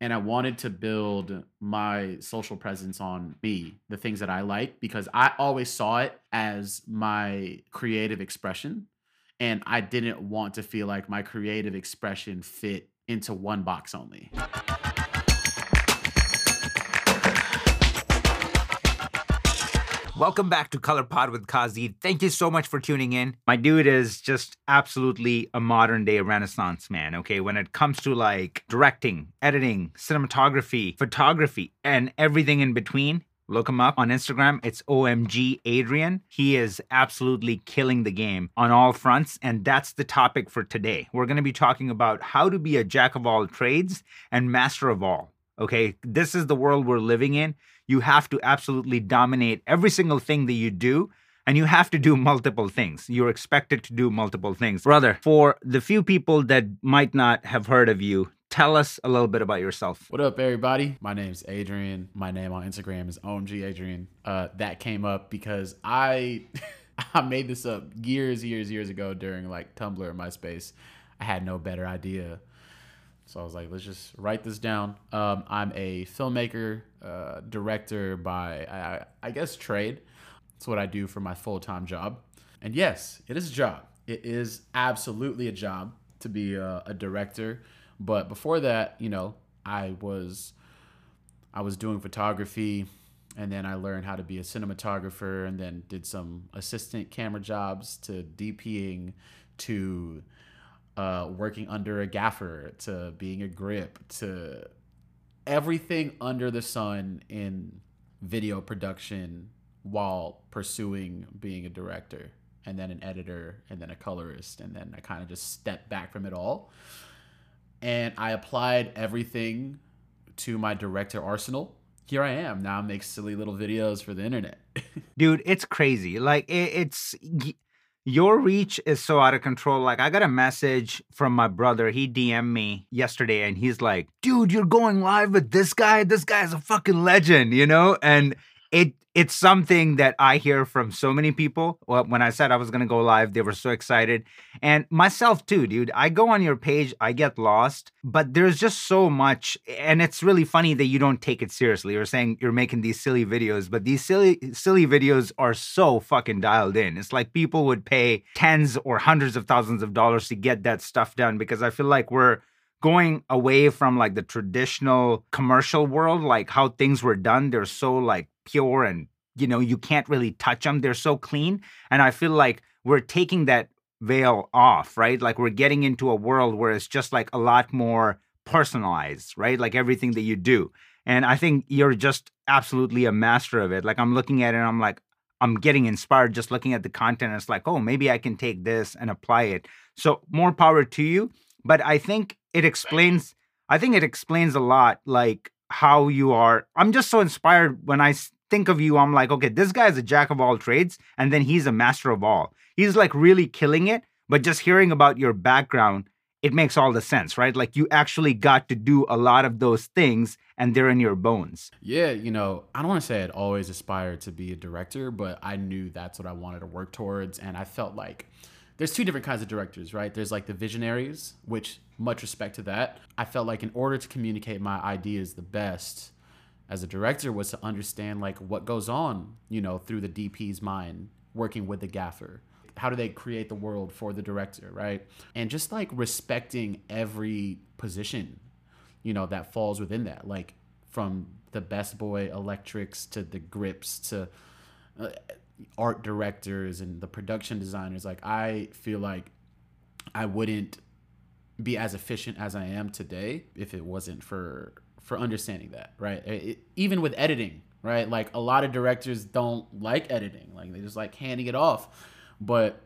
and I wanted to build my social presence on me, the things that I like, because I always saw it as my creative expression. And I didn't want to feel like my creative expression fit into one box only. Welcome back to Color Pod with Kazi. Thank you so much for tuning in. My dude is just absolutely a modern day renaissance man, okay? When it comes to like directing, editing, cinematography, photography, and everything in between, Look him up on Instagram. It's OMG Adrian. He is absolutely killing the game on all fronts. And that's the topic for today. We're going to be talking about how to be a jack of all trades and master of all. Okay. This is the world we're living in you have to absolutely dominate every single thing that you do and you have to do multiple things. You're expected to do multiple things. Brother, for the few people that might not have heard of you, tell us a little bit about yourself. What up, everybody? My name's Adrian. My name on Instagram is OMG Adrian. Uh, that came up because I I made this up years, years, years ago during like Tumblr or MySpace. I had no better idea so I was like, let's just write this down. Um, I'm a filmmaker, uh, director by, I, I guess, trade. It's what I do for my full time job. And yes, it is a job. It is absolutely a job to be a, a director. But before that, you know, I was I was doing photography and then I learned how to be a cinematographer and then did some assistant camera jobs to DPing to uh, working under a gaffer to being a grip to everything under the sun in video production while pursuing being a director and then an editor and then a colorist and then I kind of just stepped back from it all. And I applied everything to my director arsenal. Here I am. Now I make silly little videos for the internet. Dude it's crazy. Like it, it's your reach is so out of control. Like, I got a message from my brother. He DM'd me yesterday and he's like, dude, you're going live with this guy? This guy is a fucking legend, you know? And it it's something that I hear from so many people. When I said I was going to go live, they were so excited. And myself too, dude. I go on your page, I get lost, but there's just so much. And it's really funny that you don't take it seriously. You're saying you're making these silly videos, but these silly, silly videos are so fucking dialed in. It's like people would pay tens or hundreds of thousands of dollars to get that stuff done because I feel like we're going away from like the traditional commercial world, like how things were done. They're so like pure and you know you can't really touch them they're so clean and i feel like we're taking that veil off right? Like we're getting into a world where it's just like a lot more personalized right? Like everything that you do and i think you're just absolutely a master of it. Like i'm looking at it and i'm like i'm getting inspired just looking at the content it's like oh maybe i can take this and apply it. So more power to you but i think it explains i think it explains a lot like how you are i'm just so inspired when i think of you, I'm like, okay, this guy is a jack of all trades, and then he's a master of all. He's like really killing it. But just hearing about your background, it makes all the sense, right? Like you actually got to do a lot of those things and they're in your bones. Yeah, you know, I don't want to say I'd always aspired to be a director, but I knew that's what I wanted to work towards. And I felt like there's two different kinds of directors, right? There's like the visionaries, which much respect to that. I felt like in order to communicate my ideas the best, as a director was to understand like what goes on, you know, through the DP's mind working with the gaffer. How do they create the world for the director, right? And just like respecting every position, you know, that falls within that. Like from the best boy electrics to the grips to uh, art directors and the production designers. Like I feel like I wouldn't be as efficient as I am today if it wasn't for for understanding that, right? It, even with editing, right? Like a lot of directors don't like editing, like they just like handing it off. But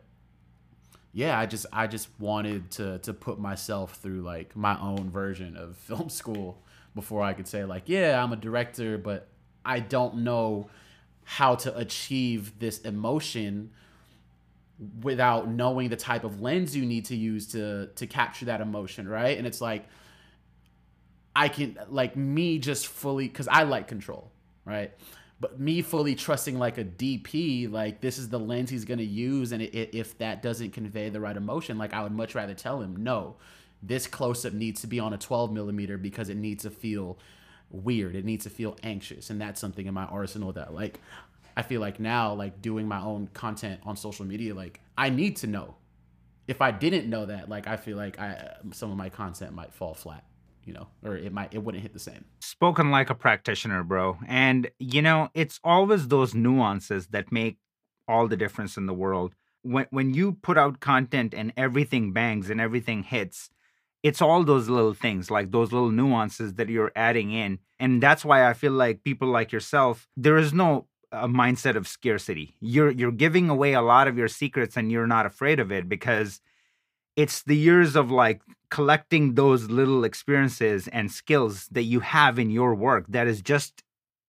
yeah, I just I just wanted to to put myself through like my own version of film school before I could say like, yeah, I'm a director, but I don't know how to achieve this emotion without knowing the type of lens you need to use to to capture that emotion, right? And it's like I can like me just fully because I like control, right? But me fully trusting like a DP, like this is the lens he's gonna use, and it, it, if that doesn't convey the right emotion, like I would much rather tell him no. this close up needs to be on a 12 millimeter because it needs to feel weird. It needs to feel anxious. And that's something in my arsenal that like I feel like now, like doing my own content on social media, like I need to know. If I didn't know that, like I feel like I some of my content might fall flat, you know, or it might it wouldn't hit the same. Spoken like a practitioner, bro. And you know, it's always those nuances that make all the difference in the world. When when you put out content and everything bangs and everything hits, it's all those little things, like those little nuances that you're adding in. And that's why I feel like people like yourself, there is no a mindset of scarcity. You're you're giving away a lot of your secrets and you're not afraid of it because it's the years of like collecting those little experiences and skills that you have in your work that is just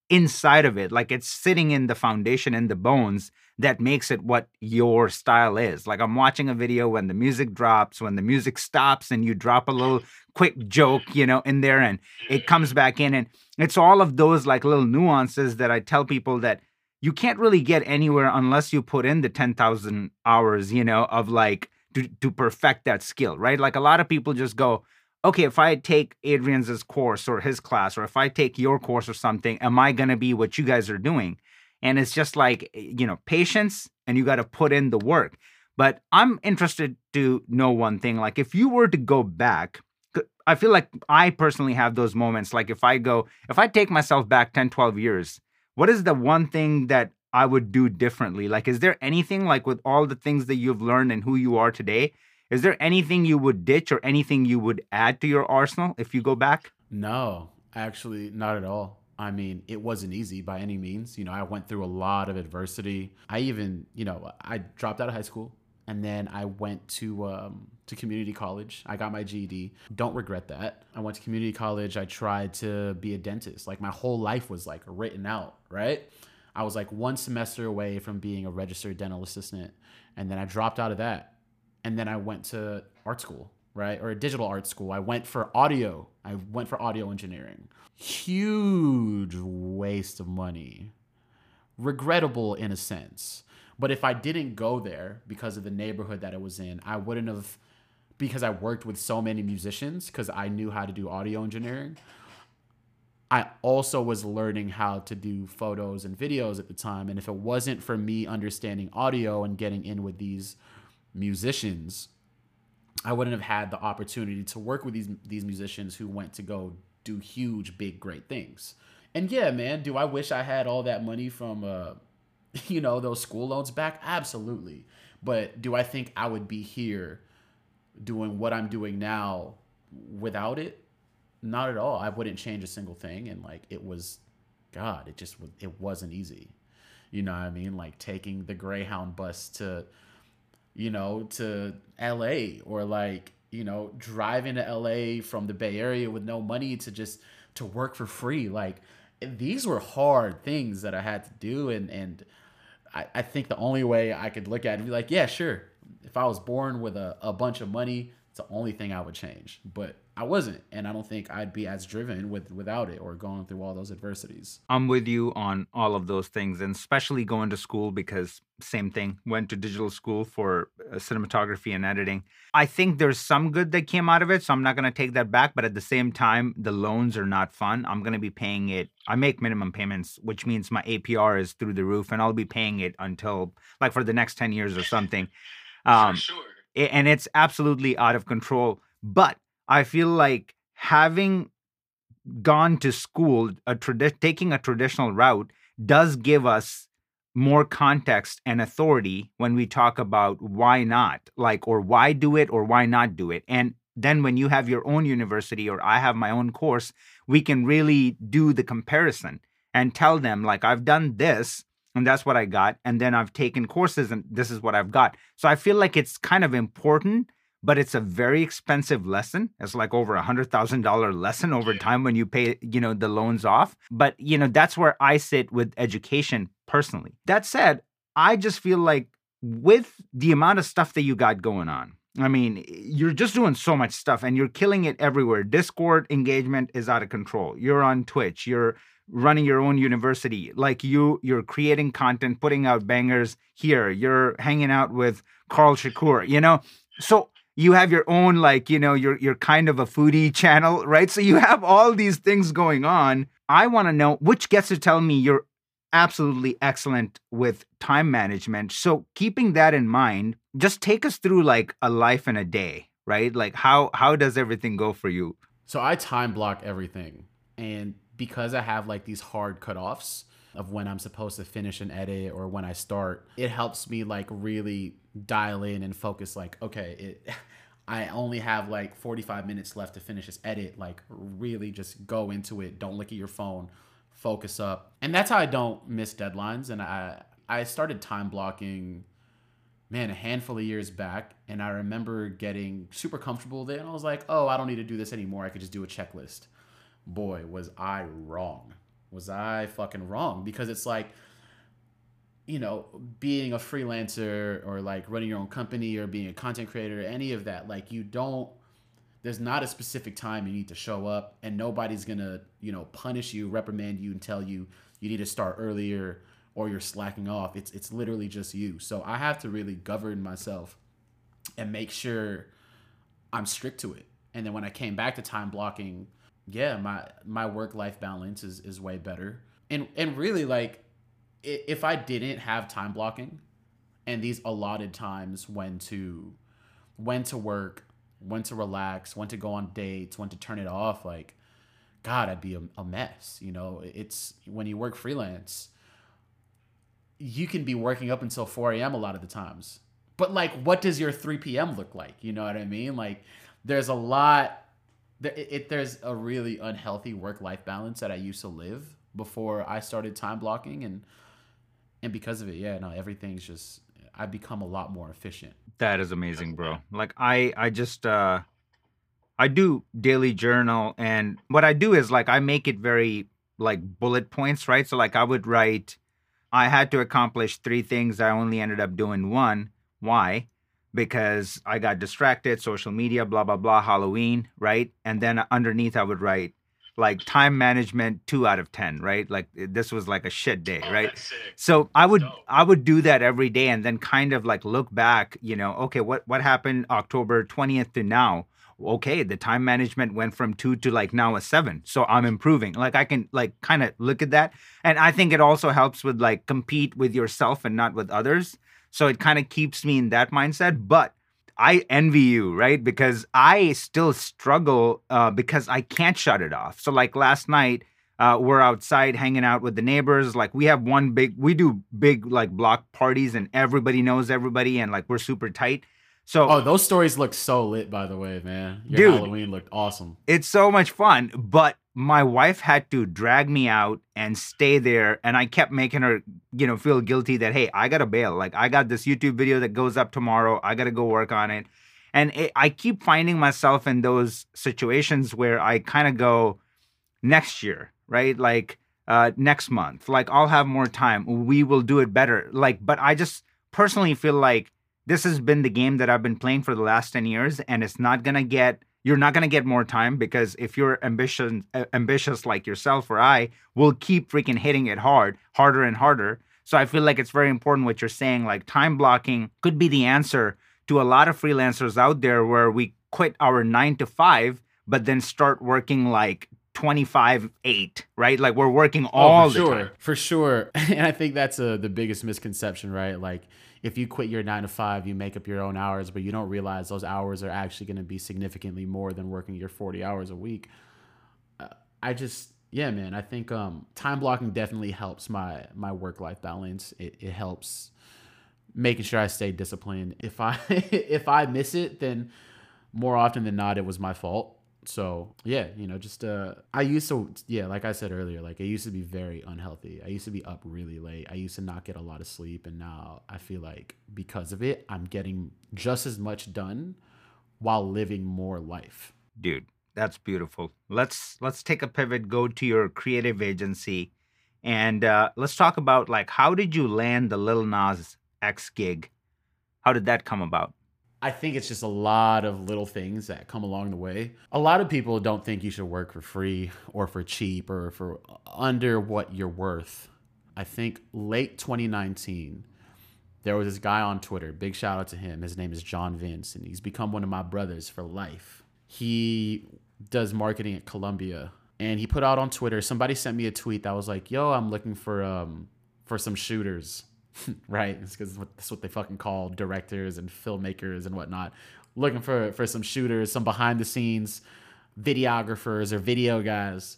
inside of it like it's sitting in the foundation and the bones that makes it what your style is like i'm watching a video when the music drops when the music stops and you drop a little quick joke you know in there and it comes back in and it's all of those like little nuances that i tell people that you can't really get anywhere unless you put in the 10,000 hours, you know, of like to, to perfect that skill, right? Like a lot of people just go, okay, if I take Adrian's course or his class, or if I take your course or something, am I going to be what you guys are doing? And it's just like, eh, you know, patience and you got to put in the work. But I'm interested to know one thing. Like, if you were to go back, I feel like I personally have those moments. Like, if I go, if I take myself back 10, 12 years, what is the one thing that I would do differently? Like, is there anything like with all the things that you've learned and who you are today? Is there anything you would ditch or anything you would add to your arsenal if you go back? No, actually, not at all. I mean, it wasn't easy by any means. You know, I went through a lot of adversity. I even, you know, I dropped out of high school and then I went to um, to community college. I got my GED. Don't regret that. I went to community college. I tried to be a dentist. Like my whole life was like written out, right? I was like one semester away from being a registered dental assistant, and then I dropped out of that. And then I went to art school, right? Or a digital art school. I went for audio. I went for audio engineering. Huge waste of money. Regrettable in a sense but if I didn't go there because of the neighborhood that it was in, I wouldn't have because I worked with so many musicians because I knew how to do audio engineering. I also was learning how to do photos and videos at the time. And if it wasn't for me understanding audio and getting in with these musicians, I wouldn't have had the opportunity to work with these these musicians who went to go do huge, big, great things. And yeah, man, do I wish I had all that money from uh, you know, those school loans back? Absolutely. But do I think I would be here doing what I'm doing now without it? Not at all. I wouldn't change a single thing. And like, it was, God, it just, it wasn't easy. You know what I mean? Like taking the Greyhound bus to, you know, to LA or like, you know, driving to LA from the Bay Area with no money to just to work for free. Like these were hard things that I had to do and and I, I think the only way I could look at it and be like, yeah, sure. If I was born with a, a bunch of money, it's the only thing I would change. But I wasn't, and I don't think I'd be as driven with without it or going through all those adversities. I'm with you on all of those things, and especially going to school because same thing. Went to digital school for uh, cinematography and editing. I think there's some good that came out of it, so I'm not going to take that back. But at the same time, the loans are not fun. I'm going to be paying it. I make minimum payments, which means my APR is through the roof, and I'll be paying it until like for the next ten years or something. Um, for sure. And it's absolutely out of control. But I feel like having gone to school, a taking a traditional route does give us more context and authority when we talk about why not, like, or why do it or why not do it. And then when you have your own university or I have my own course, we can really do the comparison and tell them, like, I've done this and that's what I got. And then I've taken courses and this is what I've got. So I feel like it's kind of important but it's a very expensive lesson. It's like over a hundred thousand dollar lesson over time when you pay, you know, the loans off. But you know, that's where I sit with education personally. That said, I just feel like with the amount of stuff that you got going on, I mean, you're just doing so much stuff and you're killing it everywhere. Discord engagement is out of control. You're on Twitch. You're running your own university. Like you, you're creating content, putting out bangers here. You're hanging out with carl Shakur, you know? So you have your own like you know you're you're kind of a foodie channel right so you have all these things going on i want to know which gets to tell me you're absolutely excellent with time management so keeping that in mind just take us through like a life in a day right like how how does everything go for you so i time block everything and because i have like these hard cutoffs of when i'm supposed to finish an edit or when i start it helps me like really dial in and focus like okay it i only have like 45 minutes left to finish this edit like really just go into it. Don't look at your phone. Focus up. And that's how i don't miss deadlines. And i i started time blocking man a handful of years back. And i remember getting super comfortable with it. And i was like oh i don't need to do this anymore. I could just do a checklist boy was i wrong was i fucking wrong because it's like you know, being a freelancer or like running your own company or being a content creator, any of that, like you don't there's not a specific time you need to show up and nobody's to, you know, punish you, reprimand you and tell you you need to start earlier or you're slacking off. It's it's literally just you. So I have to really govern myself and make sure I'm strict to it. And then when I came back to time blocking, yeah, my my work life balance is is way better. And and really like if I didn't have time blocking and these allotted times when to when to work, when to relax, when to go on dates, when to turn it off, like God, I'd be a, a mess. You know, it's when you work freelance, you can be working up until 4 a.m. a lot of the times. But like, what does your 3 p.m. look like? You know what I mean? Like, there's a lot. There, it, there's a really unhealthy work life balance that I used to live before I started time blocking, and and because of it, yeah, no, everything's just I've become a lot more efficient. That is amazing, bro. Like I I just uh I do daily journal and what I do is like I make it very like bullet points, right? So like I would write I had to accomplish three things. I only ended up doing one. Why? Because I got distracted, social media, blah blah blah, Halloween, right? And then underneath I would write like time management two out of ten right? Like this was like a shit day oh, right? so i would i would do that every day and then kind of like look back you know okay what what happened october 20th to now? Okay the time management went from two to like now a seven so i'm improving. Like i can like kind of look at that. And i think it also helps with like compete with yourself and not with others so it kind of keeps me in that mindset but I envy you, right? Because I still struggle uh, because I can't shut it off. So, like last night, uh, we're outside hanging out with the neighbors. Like we have one big, we do big like block parties, and everybody knows everybody, and like we're super tight. So, oh, those stories look so lit, by the way, man. Your dude, Halloween looked awesome. It's so much fun, but my wife had to drag me out and stay there and i kept making her you know feel guilty that hey i gotta bail. Like i got this youtube video that goes up tomorrow. I gotta go work on it. And it, i keep finding myself in those situations where i kind of go next year right? Like uh next month. Like i'll have more time. We will do it better. Like but i just personally feel like this has been the game that i've been playing for the last 10 years and it's not gonna get you're not going to get more time because if you're ambitious uh, ambitious like yourself or I, we'll keep freaking hitting it hard, harder and harder. So I feel like it's very important what you're saying like time blocking could be the answer to a lot of freelancers out there where we quit our 9 to 5 but then start working like 25 8 right like we're working oh, all oh, the sure time. for sure and i think that's uh, the biggest misconception right like if you quit your nine to five, you make up your own hours, but you don't realize those hours are actually going to be significantly more than working your 40 hours a week. Uh, I just, yeah, man, I think um, time blocking definitely helps my my work life balance. It, it helps making sure I stay disciplined. If I if I miss it, then more often than not, it was my fault so yeah you know just uh i used to yeah like i said earlier like i used to be very unhealthy. I used to be up really late. I used to not get a lot of sleep and now i feel like because of it i'm getting just as much done while living more life. Dude that's beautiful. Let's let's take a pivot go to your creative agency and uh let's talk about like how did you land the Lil Nas X gig? How did that come about I think it's just a lot of little things that come along the way. A lot of people don't think you should work for free or for cheap or for under what you're worth. I think late 2019, there was this guy on Twitter. Big shout out to him. His name is John Vince, and he's become one of my brothers for life. He does marketing at Columbia, and he put out on Twitter. Somebody sent me a tweet that was like, "Yo, I'm looking for um for some shooters." right? It's because that's what they fucking call directors and filmmakers and whatnot. Looking for for some shooters, some behind the scenes videographers or video guys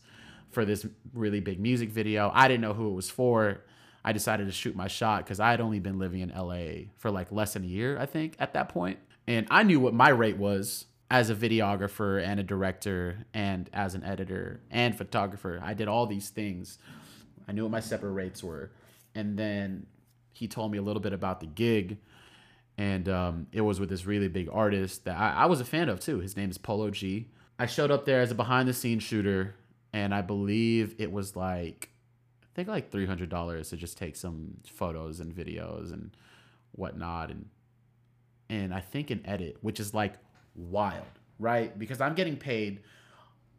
for this really big music video. I didn't know who it was for. I decided to shoot my shot because I had only been living in LA for like less than a year, I think, at that point. And I knew what my rate was as a videographer and a director and as an editor and photographer. I did all these things. I knew what my separate rates were. And then he told me a little bit about the gig. And um, it was with this really big artist that I, I was a fan of too. His name is Polo G. I showed up there as a behind the scenes shooter. And I believe it was like I think like three hundred dollars to just take some photos and videos and whatnot, and and I think an edit, which is like wild, right? Because I'm getting paid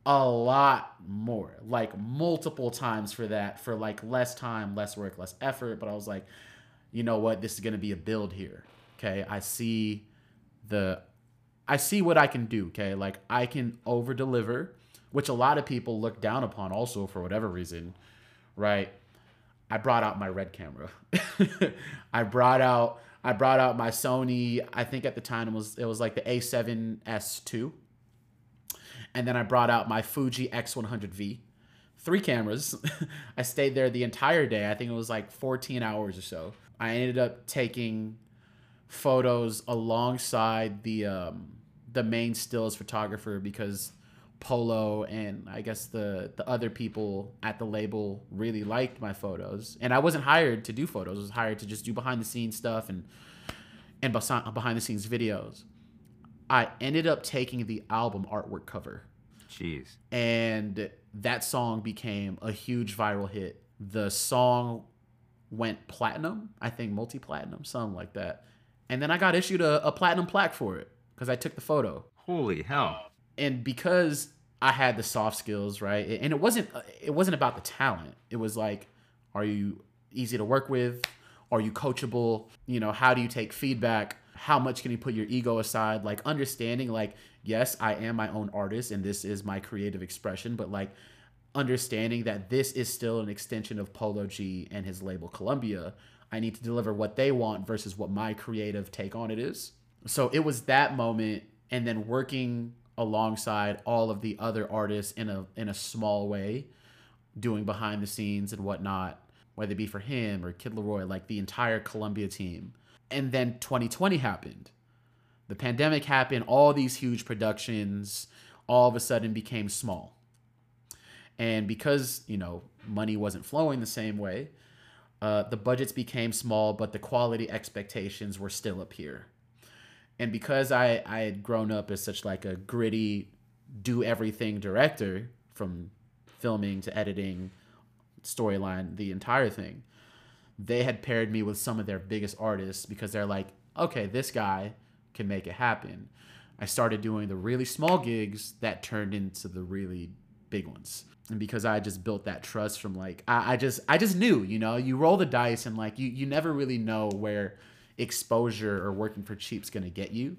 a lot more, like multiple times for that, for like less time, less work, less effort. But I was like, you know what? This is gonna be a build here. Okay, I see the I see what I can do, okay? Like I can over deliver, which a lot of people look down upon also for whatever reason right? I brought out my red camera. I brought out I brought out my Sony. I think at the time it was it was like the A7S2, and then I brought out my Fuji X100V. Three cameras. I stayed there the entire day. I think it was like 14 hours or so. I ended up taking photos alongside the um, the main stills photographer because Polo and I guess the the other people at the label really liked my photos, and I wasn't hired to do photos. I was hired to just do behind the scenes stuff and and behind the scenes videos. I ended up taking the album artwork cover. Jeez. And that song became a huge viral hit. The song went platinum, I think multi platinum, something like that. And then I got issued a, a platinum plaque for it because I took the photo. Holy hell and because I had the soft skills, right? And it wasn't uh, it wasn't about the talent. It was like, are you easy to work with? Are you coachable? You know, how do you take feedback? How much can you put your ego aside? Like understanding like, yes, I am my own artist and this is my creative expression, but like understanding that this is still an extension of Polo G and his label Columbia. I need to deliver what they want versus what my creative take on it is. So it was that moment and then working alongside all of the other artists in a in a small way, doing behind the scenes and whatnot, whether it be for him or Kid LAROI, like the entire Columbia team. And then 2020 happened. The pandemic happened, all these huge productions all of a sudden became small. And because, you know, money wasn't flowing the same way, uh, the budgets became small, but the quality expectations were still up here and because I I had grown up as such like a gritty, do everything director from filming to editing, storyline, the entire thing, they had paired me with some of their biggest artists because they're like, okay, this guy can make it happen. I started doing the really small gigs that turned into the really big ones. And because I just built that trust from like I, I just I just knew, you know, you roll the dice and like you you never really know where exposure or working for cheap's gonna get you.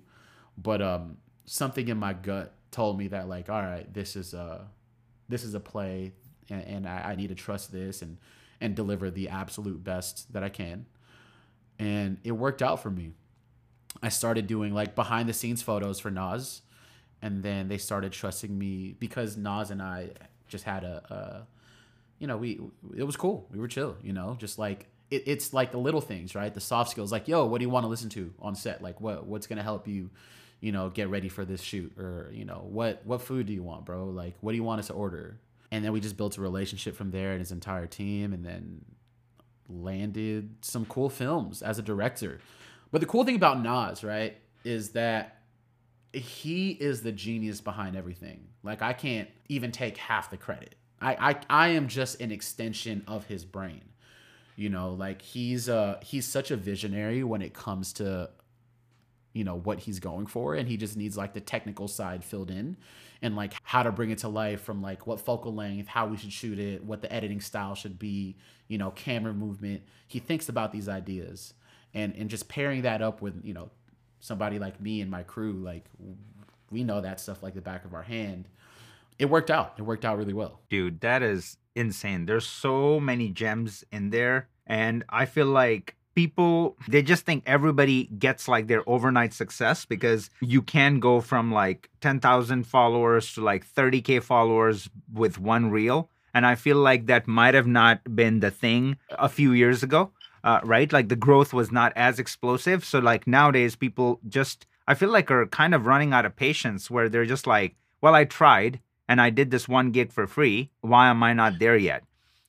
But um, something in my gut told me that like, all right, this is a this is a play, and, and I, I need to trust this and and deliver the absolute best that I can. And it worked out for me. I started doing like behind the scenes photos for Nas, and then they started trusting me because Nas and I just had a, a you know, we it was cool. We were chill, you know, just like it, it's like the little things, right? The soft skills, like, yo, what do you want to listen to on set? Like, what what's gonna help you, you know, get ready for this shoot, or you know, what what food do you want, bro? Like, what do you want us to order? And then we just built a relationship from there and his entire team, and then landed some cool films as a director. But the cool thing about Nas, right, is that he is the genius behind everything. Like I can't even take half the credit. I I, I am just an extension of his brain you know like he's uh he's such a visionary when it comes to you know what he's going for and he just needs like the technical side filled in and like how to bring it to life from like what focal length how we should shoot it what the editing style should be you know camera movement he thinks about these ideas and and just pairing that up with you know somebody like me and my crew, like we know that stuff like the back of our hand. It worked out. It worked out really well. Dude, that is insane. There's so many gems in there. And I feel like people they just think everybody gets like their overnight success because you can go from like 10,000 followers to like 30k followers with one reel and I feel like that might have not been the thing a few years ago uh, right? Like the growth was not as explosive. So like nowadays, people just I feel like are kind of running out of patience where they're just like, well, I tried and I did this one gig for free. Why am I not there yet?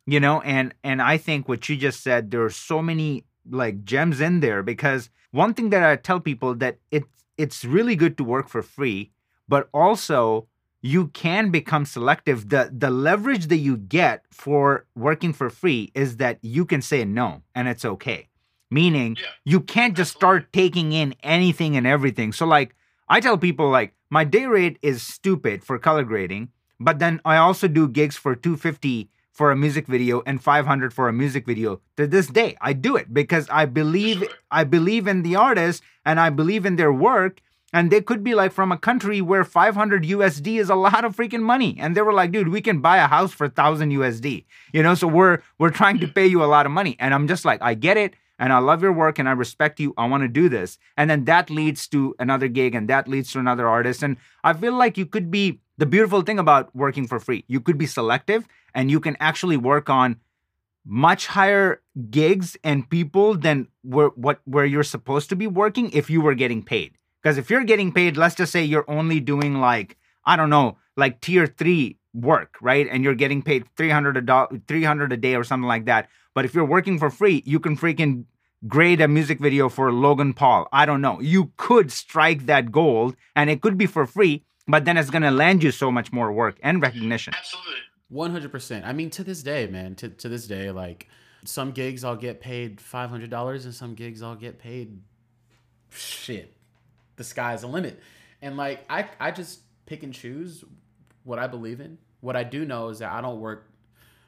You know, and and I think what you just said, there are so many like gems in there because one thing that I tell people that it's it's really good to work for free, but also you can become selective. The the leverage that you get for working for free is that you can say no and it's okay. Meaning yeah, you can't just start taking in anything and everything. So like i tell people like my day rate is stupid for color grading but then i also do gigs for 250 for a music video and 500 for a music video to this day. I do it because i believe i believe in the artist and i believe in their work and they could be like from a country where 500 USD is a lot of freaking money. And they were like, dude, we can buy a house for 1000 USD. You know, so we're we're trying to pay you a lot of money. And I'm just like, I get it and I love your work and I respect you. I want to do this. And then that leads to another gig and that leads to another artist. And I feel like you could be the beautiful thing about working for free. You could be selective and you can actually work on much higher gigs and people than where what where you're supposed to be working if you were getting paid. Because if you're getting paid, let's just say you're only doing like, I don't know, like tier three work, right? And you're getting paid 300 a, do- 300 a day or something like that. But if you're working for free, you can freaking grade a music video for Logan Paul. I don't know. You could strike that gold and it could be for free, but then it's going to land you so much more work and recognition. Absolutely. 100%. I mean, to this day, man, to, to this day, like some gigs I'll get paid $500 and some gigs I'll get paid shit, the sky's the limit. And like I I just pick and choose what I believe in. What I do know is that I don't work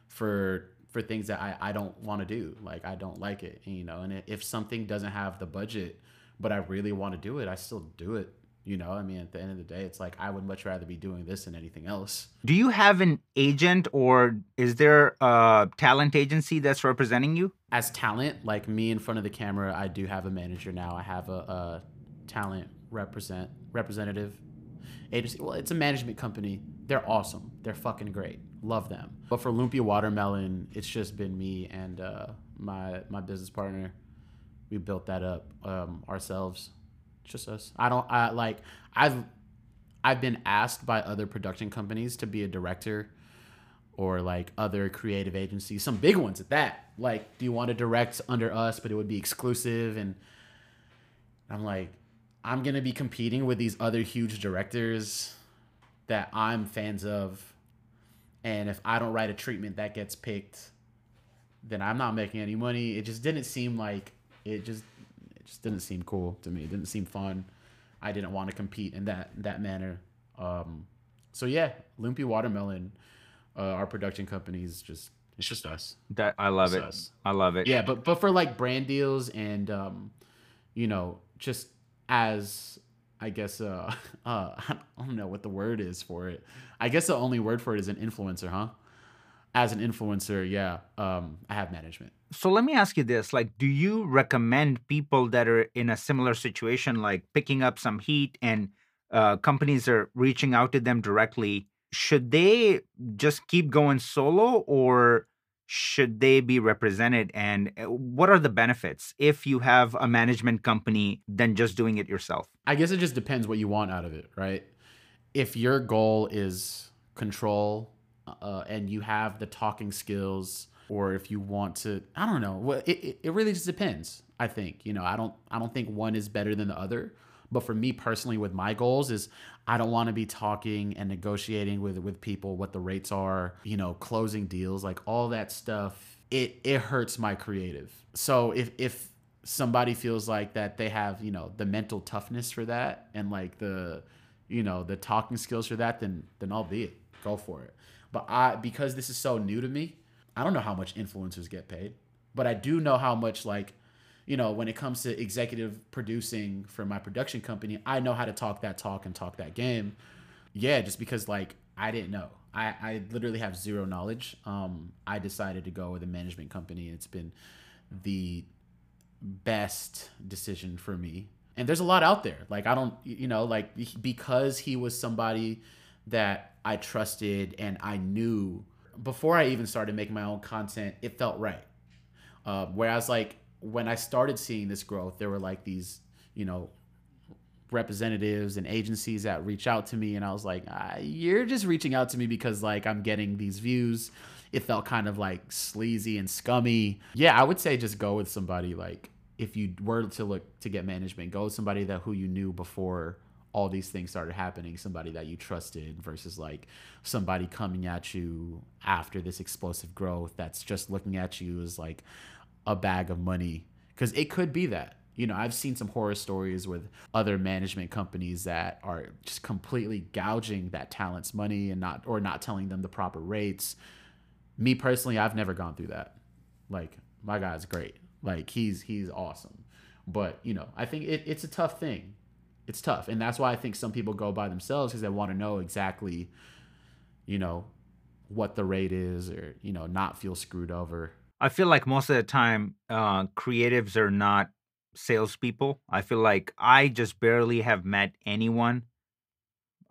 for for things that I, I don't want to do. Like I don't like it, you know. And if something doesn't have the budget, but I really want to do it, I still do it. You know, I mean, at the end of the day, it's like I would much rather be doing this than anything else. Do you have an agent or is there a talent agency that's representing you? As talent, like me in front of the camera, I do have a manager now. I have a, a talent represent representative agency. Well, it's a management company. They're awesome. They're fucking great. Love them. But for Lumpia Watermelon, it's just been me and uh, my my business partner. We built that up um, ourselves. just us. I don't. I like. I've I've been asked by other production companies to be a director or like other creative agencies, some big ones at that. Like, do you want to direct under us, but it would be exclusive? And I'm like, I'm gonna be competing with these other huge directors that I'm fans of, and if I don't write a treatment that gets picked, then I'm not making any money. It just didn't seem like it just it just didn't seem cool to me. It didn't seem fun. I didn't want to compete in that that manner. Um, so yeah, Lumpia Watermelon, uh, our production companies just it's just us. That I love it's it. Us. I love it. Yeah, but but for like brand deals and um, you know, just as I guess uh, uh I don't know what the word is for it. I guess the only word for it is an influencer, huh? As an influencer, yeah, um, I have management. So let me ask you this: like, do you recommend people that are in a similar situation, like picking up some heat, and uh, companies are reaching out to them directly? Should they just keep going solo, or should they be represented? And uh, what are the benefits if you have a management company than just doing it yourself? I guess it just depends what you want out of it right? If your goal is control uh, and you have the talking skills or if you want to i don't know. It, it really just depends i think you know i don't i don't think one is better than the other but for me personally, with my goals, is I don't want to be talking and negotiating with with people what the rates are, you know, closing deals, like all that stuff. It it hurts my creative. So if if somebody feels like that they have, you know, the mental toughness for that and like the, you know, the talking skills for that, then then I'll be it. Go for it. But I because this is so new to me, I don't know how much influencers get paid, but I do know how much like you know, when it comes to executive producing for my production company, I know how to talk that talk and talk that game. Yeah, just because like I didn't know. I, I literally have zero knowledge. Um, I decided to go with a management company. It's been the best decision for me. And there's a lot out there. Like I don't, you know, like because he was somebody that I trusted and I knew before I even started making my own content, it felt right. Uh, whereas like when I started seeing this growth, there were like these, you know, representatives and agencies that reach out to me, and I was like, ah, "You're just reaching out to me because like I'm getting these views." It felt kind of like sleazy and scummy. Yeah, I would say just go with somebody like if you were to look to get management, go with somebody that who you knew before all these things started happening, somebody that you trusted versus like somebody coming at you after this explosive growth that's just looking at you as like a bag of money because it could be that. You know i've seen some horror stories with other management companies that are just completely gouging that talent's money and not or not telling them the proper rates. Me personally i've never gone through that. Like my guy's great. Like he's he's awesome. But you know i think it, it's a tough thing. It's tough. And that's why i think some people go by themselves because they want to know exactly you know what the rate is or you know not feel screwed over I feel like most of the time, uh, creatives are not salespeople. I feel like I just barely have met anyone.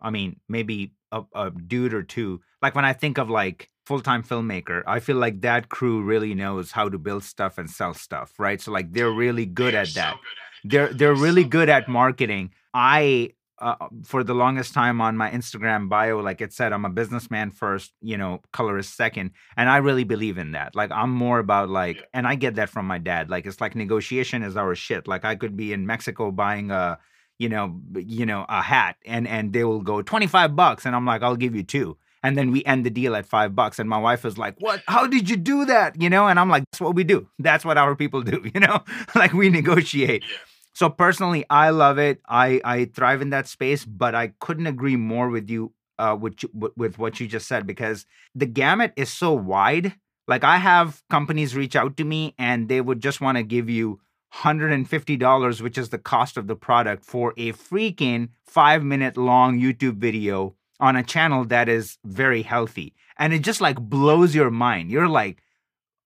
I mean, maybe a, a dude or two. Like when I think of like full time filmmaker, I feel like that crew really knows how to build stuff and sell stuff, right? So like they're really good at that. They're they're really good at marketing. I uh, for the longest time on my Instagram bio, like it said, I'm a businessman first, you know, colorist second. And I really believe in that. Like, I'm more about like, and I get that from my dad. Like, it's like negotiation is our shit. Like, I could be in Mexico buying a, you know, you know, a hat and, and they will go 25 bucks. And I'm like, I'll give you two. And then we end the deal at five bucks. And my wife is like, What? How did you do that? You know? And I'm like, That's what we do. That's what our people do. You know? like, we negotiate. Yeah. So personally, I love it. I I thrive in that space, but I couldn't agree more with you uh, with with what you just said because the gamut is so wide. Like I have companies reach out to me and they would just want to give you $150, which is the cost of the product for a freaking 5 minute long YouTube video on a channel that is very healthy. And it just like blows your mind. You're like,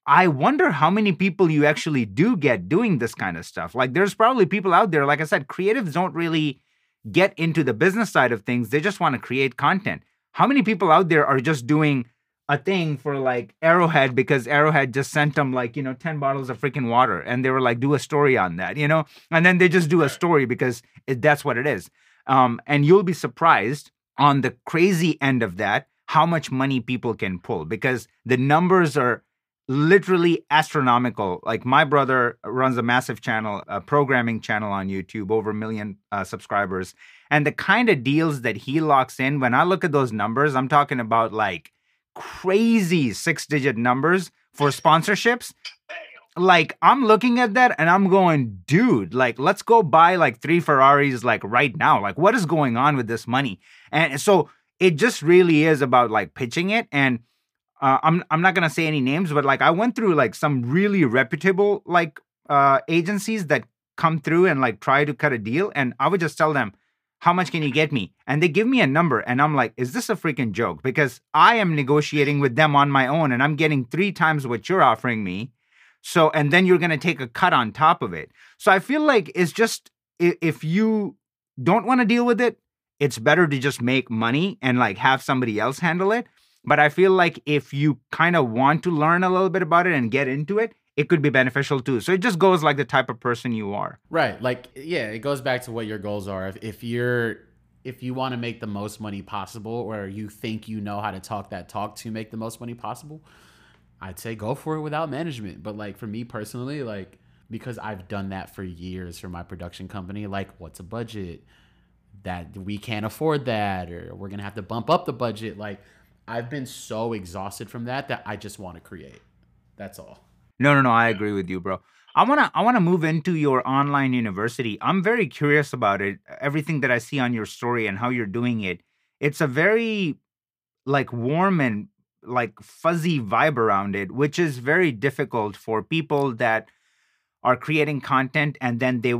I wonder how many people you actually do get doing this kind of stuff. Like, there's probably people out there, like I said, creatives don't really get into the business side of things. They just want to create content. How many people out there are just doing a thing for like Arrowhead because Arrowhead just sent them like, you know, 10 bottles of freaking water and they were like, do a story on that, you know? And then they just do a story because it, that's what it is. Um, and you'll be surprised on the crazy end of that how much money people can pull because the numbers are literally astronomical. Like my brother runs a massive channel, a programming channel on YouTube, over a million uh, subscribers. And the kind of deals that he locks in, when I look at those numbers, I'm talking about like crazy six digit numbers for sponsorships. Like I'm looking at that and I'm going, dude, like let's go buy like three Ferraris like right now. Like what is going on with this money? And so it just really is about like pitching it and uh, I'm I'm not gonna say any names, but like I went through like some really reputable like uh, agencies that come through and like try to cut a deal, and I would just tell them, "How much can you get me?" And they give me a number, and I'm like, "Is this a freaking joke?" Because I am negotiating with them on my own, and I'm getting three times what you're offering me. So, and then you're gonna take a cut on top of it. So I feel like it's just if you don't want to deal with it, it's better to just make money and like have somebody else handle it but I feel like if you kind of want to learn a little bit about it and get into it, it could be beneficial too. So it just goes like the type of person you are. Right. Like yeah, it goes back to what your goals are. If, if you're if you want to make the most money possible or you think you know how to talk that talk to make the most money possible, I'd say go for it without management. But like for me personally, like because I've done that for years for my production company, like what's a budget? That we can't afford that or we're going to have to bump up the budget like I've been so exhausted from that that I just want to create. That's all. No, no, no. I agree with you, bro. I wanna I wanna move into your online university. I'm very curious about it. Everything that I see on your story and how you're doing it. It's a very like warm and like fuzzy vibe around it, which is very difficult for people that are creating content and then they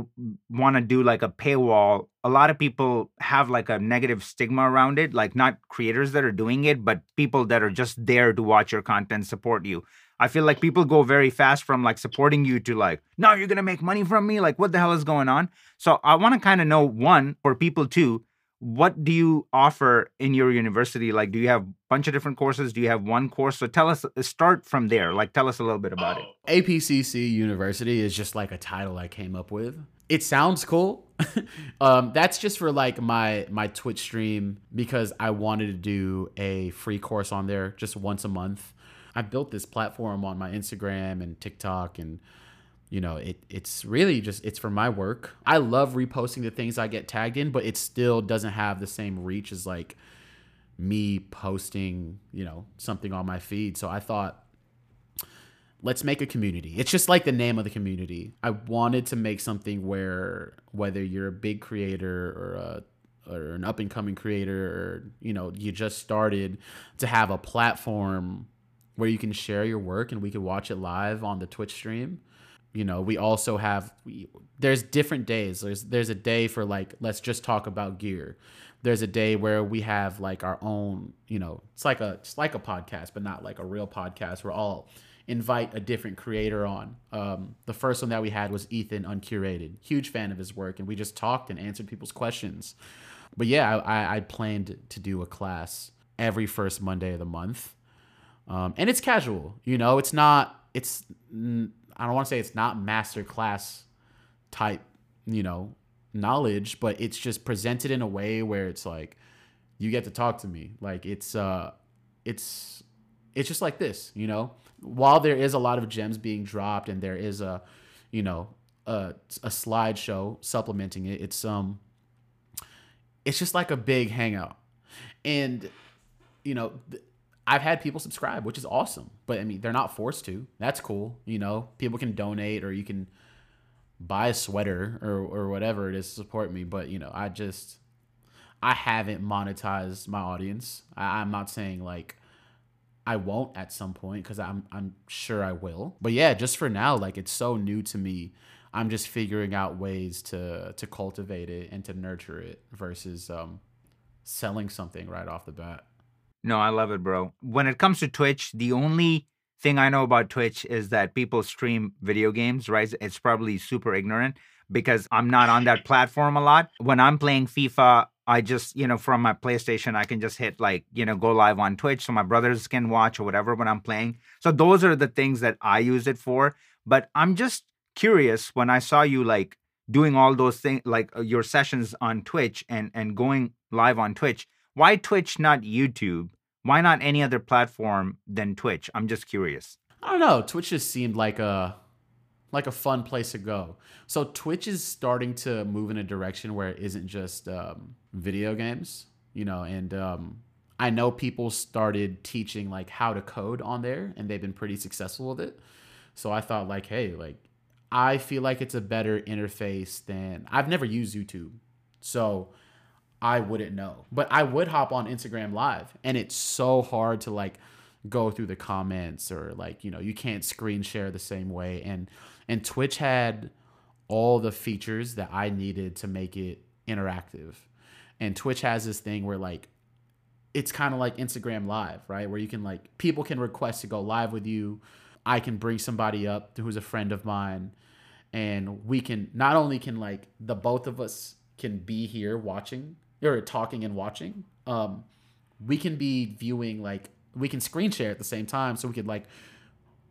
want to do like a paywall a lot of people have like a negative stigma around it like not creators that are doing it but people that are just there to watch your content support you. I feel like people go very fast from like supporting you to like no you're gonna make money from me like what the hell is going on? So i want to kind of know one for people too what do you offer in your university? Like do you have bunch of different courses. Do you have one course? So tell us start from there. Like tell us a little bit about oh. it apcc university is just like a title i came up with. It sounds cool. Um, that's just for like my my twitch stream because i wanted to do a free course on there just once a month. I built this platform on my instagram and tiktok and you know it it's really just it's for my work. I love reposting the things i get tagged in but it still doesn't have the same reach as like me posting you know something on my feed. So i thought let's make a community. It's just like the name of the community. I wanted to make something where whether you're a big creator or a or an up and coming creator or you know you just started to have a platform where you can share your work and we could watch it live on the twitch stream. You know we also have we, there's different days. There's there's a day for like let's just talk about gear there's a day where we have like our own you know it's like a it's like a podcast but not like a real podcast. We're all invite a different creator on. Um, the first one that we had was ethan uncurated. Huge fan of his work and we just talked and answered people's questions. But yeah i, I planned to do a class every first monday of the month. Um, and it's casual you know it's not it's I don't want to say it's not master class type, you know, knowledge, but it's just presented in a way where it's like you get to talk to me. Like it's uh it's it's just like this, you know. While there is a lot of gems being dropped and there is a, you know, a a slideshow supplementing it, it's um it's just like a big hangout. And you know, th- I've had people subscribe, which is awesome. But I mean, they're not forced to. That's cool. You know, people can donate or you can buy a sweater or or whatever it is to support me. But you know, I just I haven't monetized my audience. I, I'm not saying like I won't at some point because I'm I'm sure I will. But yeah, just for now, like it's so new to me. I'm just figuring out ways to to cultivate it and to nurture it versus um, selling something right off the bat. No, I love it, bro. When it comes to Twitch, the only thing I know about Twitch is that people stream video games, right? It's probably super ignorant because I'm not on that platform a lot. When I'm playing FIFA, I just, you know, from my PlayStation, I can just hit like, you know, go live on Twitch so my brothers can watch or whatever when I'm playing. So those are the things that I use it for. But I'm just curious when I saw you like doing all those things, like uh, your sessions on Twitch and and going live on Twitch. Why Twitch, not YouTube? Why not any other platform than Twitch? I'm just curious. I don't know. Twitch just seemed like a like a fun place to go. So Twitch is starting to move in a direction where it isn't just um, video games, you know. And um, I know people started teaching like how to code on there, and they've been pretty successful with it. So I thought like, hey, like I feel like it's a better interface than I've never used YouTube, so I wouldn't know. But I would hop on Instagram live and it's so hard to like go through the comments or like, you know, you can't screen share the same way and and Twitch had all the features that I needed to make it interactive. And Twitch has this thing where like it's kind of like Instagram live, right? Where you can like people can request to go live with you. I can bring somebody up who's a friend of mine and we can not only can like the both of us can be here watching or talking and watching, um, we can be viewing like we can screen share at the same time, so we could like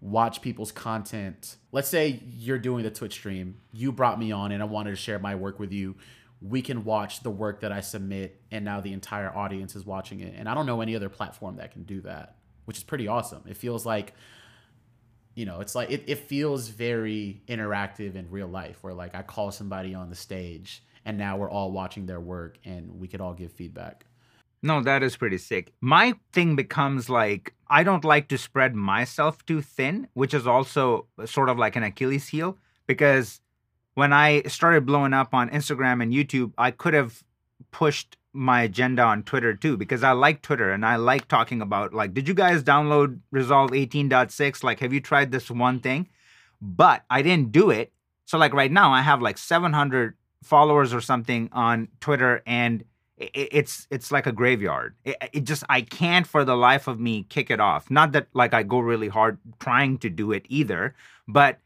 watch people's content. Let's say you're doing the Twitch stream, you brought me on, and I wanted to share my work with you. We can watch the work that I submit, and now the entire audience is watching it. And I don't know any other platform that can do that, which is pretty awesome. It feels like you know, it's like it, it feels very interactive in real life where like I call somebody on the stage and now we're all watching their work and we could all give feedback. No, that is pretty sick. My thing becomes like I don't like to spread myself too thin, which is also sort of like an Achilles heel because when I started blowing up on Instagram and YouTube, I could have pushed my agenda on Twitter too because I like Twitter and I like talking about like did you guys download Resolve 18.6 like have you tried this one thing? But I didn't do it So like right now, I have like 700 followers or something on Twitter, and it's it's like a graveyard. It, it, just I can't for the life of me kick it off. Not that like I go really hard trying to do it either, but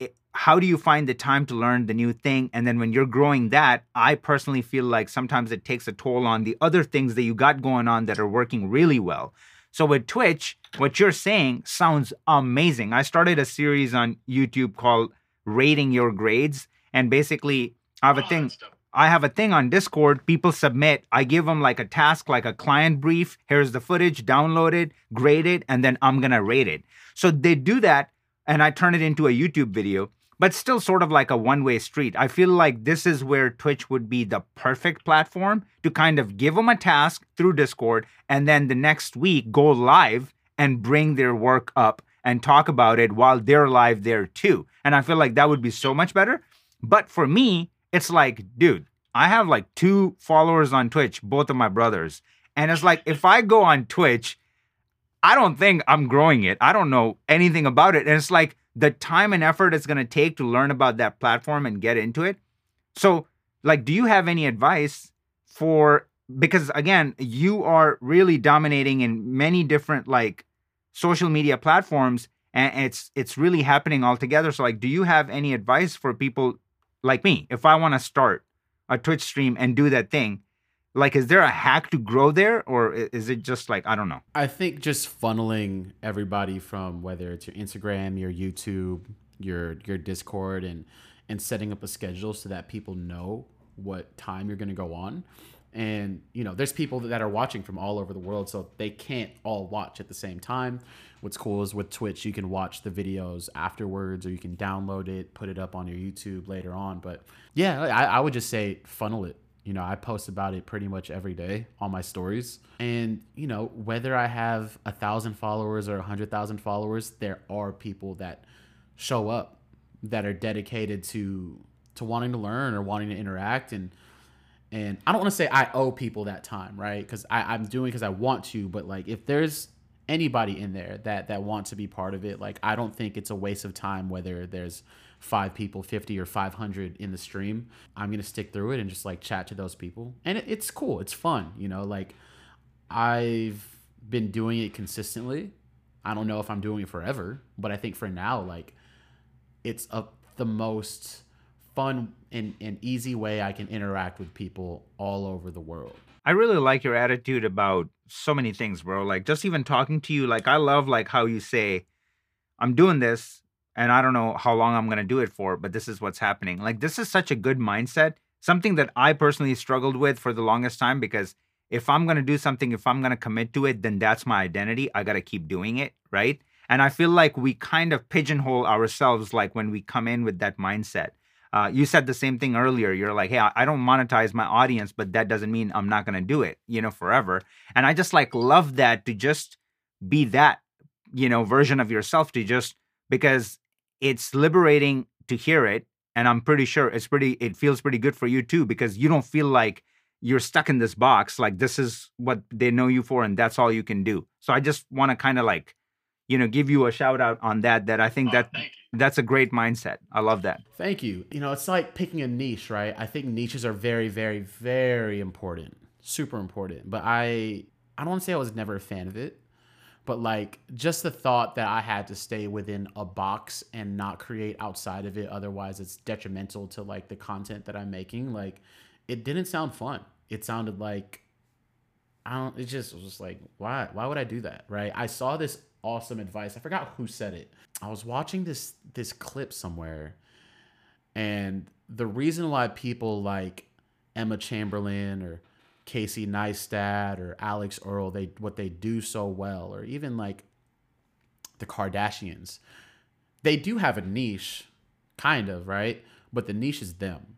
it, how do you find the time to learn the new thing? And then when you're growing that, I personally feel like sometimes it takes a toll on the other things that you got going on that are working really well. So with Twitch, what you're saying sounds amazing. I started a series on YouTube called Rating Your Grades, and basically I have a thing. I have a thing on Discord. People submit. I give them like a task, like a client brief. Here's the footage, download it, grade it, and then I'm going to rate it. So they do that, and I turn it into a YouTube video, but still sort of like a one way street. I feel like this is where Twitch would be the perfect platform to kind of give them a task through Discord, and then the next week go live and bring their work up and talk about it while they're live there too. And I feel like that would be so much better. But for me, it's like, dude, I have like two followers on Twitch, both of my brothers. And it's like, if I go on Twitch, I don't think I'm growing it. I don't know anything about it. And it's like the time and effort it's going to take to learn about that platform and get into it. So, like, do you have any advice for, because again, you are really dominating in many different like social media platforms and it's it's really happening all together so like do you have any advice for people like me, if I want to start a Twitch stream and do that thing, like is there a hack to grow there or is it just like I don't know? I think just funneling everybody from whether it's your Instagram, your YouTube, your your Discord and and setting up a schedule so that people know what time you're going to go on. And you know, there's people that are watching from all over the world so they can't all watch at the same time what's cool is with Twitch, you can watch the videos afterwards, or you can download it, put it up on your YouTube later on. But yeah, I, I would just say funnel it. You know, I post about it pretty much every day on my stories. And, you know, whether I have a thousand followers or a hundred thousand followers, there are people that show up that are dedicated to to wanting to learn or wanting to interact and and I don't want to say I owe people that time, right? Because I'm doing it because I want to, but like if there's anybody in there that that want to be part of it like i don't think it's a waste of time whether there's five people 50 or 500 in the stream. I'm gonna stick through it and just like chat to those people. And it, it's cool. It's fun you know? Like i've been doing it consistently. I don't know if i'm doing it forever but i think for now like it's a, the most fun and, and easy way i can interact with people all over the world I really like your attitude about so many things, bro. Like just even talking to you, like I love like how you say, I'm doing this and I don't know how long I'm gonna do it for, but this is what's happening. Like this is such a good mindset. Something that I personally struggled with for the longest time because if I'm gonna do something, if I'm gonna commit to it, then that's my identity. I gotta keep doing it, right? And I feel like we kind of pigeonhole ourselves like when we come in with that mindset. Uh, you said the same thing earlier. You're like, hey, I don't monetize my audience, but that doesn't mean I'm not gonna do it, you know, forever. And I just like love that to just be that, you know, version of yourself to just because it's liberating to hear it. And I'm pretty sure it's pretty, it feels pretty good for you too, because you don't feel like you're stuck in this box. Like this is what they know you for, and that's all you can do. So I just want to kind of like, you know, give you a shout out on that. That I think oh, that that's a great mindset. I love that. Thank you. You know, it's like picking a niche, right? I think niches are very, very, very important. Super important. But I I don't want to say I was never a fan of it, but like just the thought that I had to stay within a box and not create outside of it otherwise it's detrimental to like the content that I'm making, like it didn't sound fun. It sounded like I don't it just was just like why why would I do that, right? I saw this awesome advice. I forgot who said it. I was watching this this clip somewhere, and the reason why people like Emma Chamberlain or Casey Neistat or Alix Earle, they what they do so well, or even like the Kardashians, they do have a niche, kind of right, but the niche is them.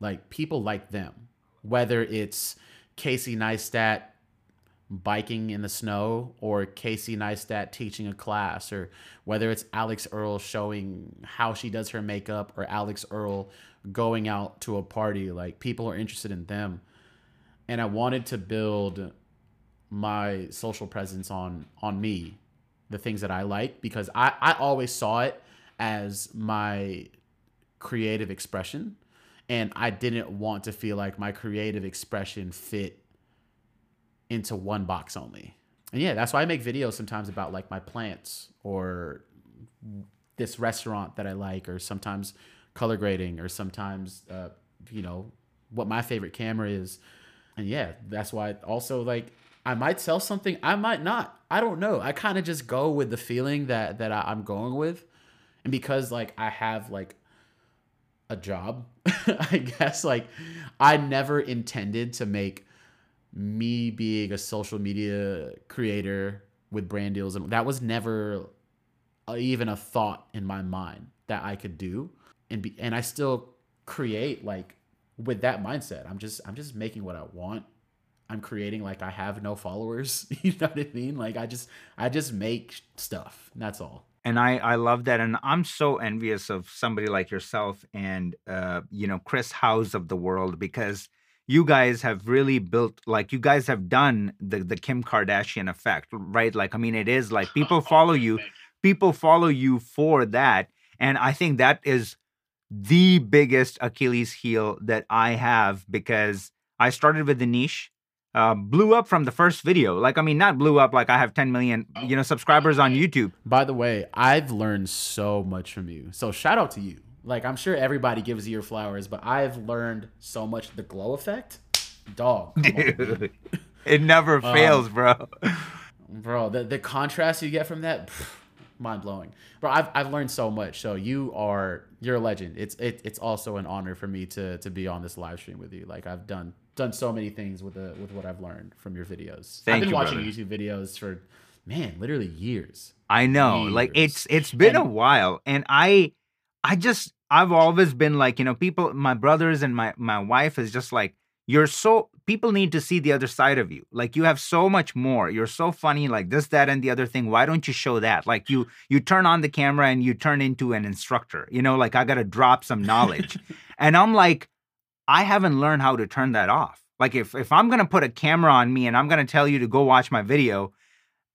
Like people like them, whether it's Casey Neistat biking in the snow or Casey Neistat teaching a class or whether it's Alix Earle showing how she does her makeup or Alix Earle going out to a party like people are interested in them. And I wanted to build my social presence on on me the things that I like because I I always saw it as my creative expression. And I didn't want to feel like my creative expression fit into one box only. And yeah, that's why I make videos sometimes about like my plants or this restaurant that I like, or sometimes color grading, or sometimes, uh, you know, what my favorite camera is. And yeah, that's why also like I might sell something, I might not. I don't know. I kind of just go with the feeling that that I, I'm going with, and because like I have like a job, I guess like I never intended to make me being a social media creator with brand deals and that was never even a thought in my mind that I could do and be and I still create like with that mindset. I'm just I'm just making what I want. I'm creating like I have no followers. you know what I mean? Like I just I just make stuff. That's all. And I I love that and I'm so envious of somebody like yourself and uh you know Chris Howes of the world because you guys have really built like you guys have done the the Kim Kardashian effect, right? Like I mean it is like people follow you people follow you for that and I think that is the biggest Achilles heel that I have because I started with the niche uh, blew up from the first video. Like, I mean, not blew up like I have 10 million, you know, subscribers on YouTube. By the way, I've learned so much from you. So shout out to you. Like I'm sure everybody gives you your flowers, but I've learned so much the glow effect. Dog. Dude, it never um, fails, bro. Bro, the, the contrast you get from that, mind blowing. Bro, I've, I've learned so much. So you are you're a legend. It's it, it's also an honor for me to to be on this live stream with you. Like I've done done so many things with the with what I've learned from your videos. Thank I've been you, watching brother. YouTube videos for man, literally years. I know. Years. Like it's it's been And- a while and I I just I've always been like, you know, people my brothers and my my wife is just like you're so people need to see the other side of you. Like you have so much more. You're so funny like this that and the other thing. Why don't you show that? Like you you turn on the camera and you turn into an instructor. You know, like I got to drop some knowledge. and I'm like I haven't learned how to turn that off. Like if if I'm to put a camera on me and I'm to tell you to go watch my video,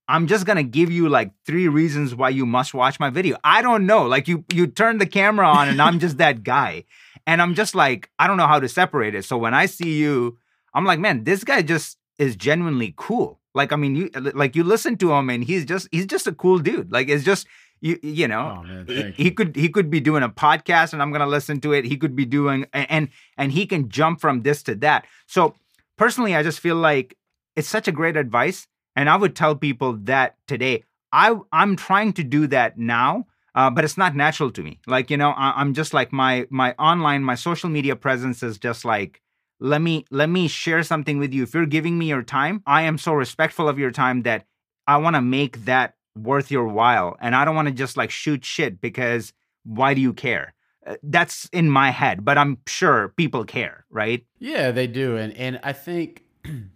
I'm just gonna give you like three reasons why you must watch my video. I don't know. Like you you turn the camera on and I'm just that guy. And I'm just like, I don't know how to separate it. So when I see you, I'm like, man, this guy just is genuinely cool. Like, I mean, you like you listen to him and he's just he's just a cool dude. Like it's just you you know Oh man, he, he could he could be doing a podcast and I'm gonna listen to it. He could be doing and and he can jump from this to that. So personally, I just feel like it's such a great advice, and I would tell people that today. I I'm trying to do that now, uh, but it's not natural to me. Like you know, I, I'm just like my my online my social media presence is just like let me let me share something with you. If you're giving me your time, I am so respectful of your time that I want to make that worth your while, and I don't want to just like shoot shit because why do you care? Uh, That's in my head, but I'm sure people care, right? Yeah, they do, and and I think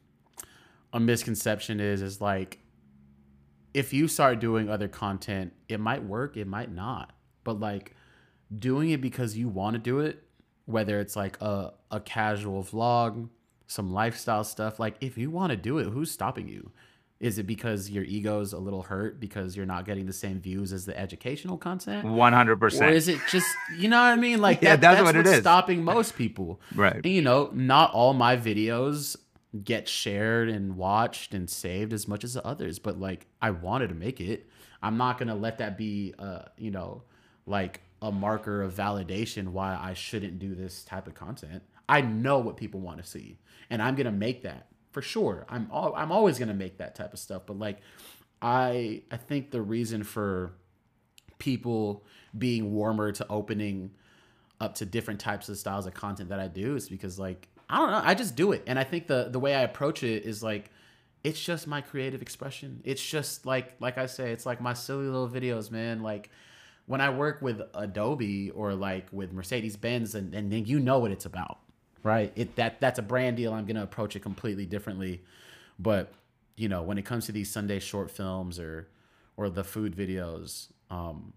a misconception is is like if you start doing other content, it might work, it might not, but like doing it because you want to do it, whether it's like a a casual vlog, some lifestyle stuff, like if you want to do it, who's stopping you? Is it because your ego's a little hurt because you're not getting the same views as the educational content? 100%. Or is it just you know what I mean? Like Yeah, that, that's that's, what it is. stopping most people. Right. And, you know, not all my videos get shared and watched and saved as much as the others, but like I wanted to make it. I'm not gonna let that be uh, you know, like a marker of validation why I shouldn't do this type of content. I know what people want to see. And I'm gonna make that for sure. I'm all, I'm always gonna make that type of stuff. But like I I think the reason for people being warmer to opening up to different types of styles of content that I do is because like I don't know, I just do it. And I think the the way I approach it is like it's just my creative expression. It's just like like I say, it's like my silly little videos, man. Like when I work with Adobe or like with Mercedes Benz and, and then you know what it's about. Right? It that that's a brand deal. I'm gonna approach it completely differently. But, you know, when it comes to these Sunday short films or or the food videos, um,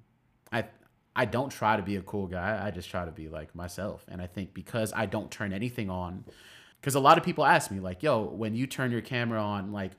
I I don't try to be a cool guy. I just try to be like myself. And I think because I don't turn anything on, because a lot of people ask me like, "Yo, when you turn your camera on, like,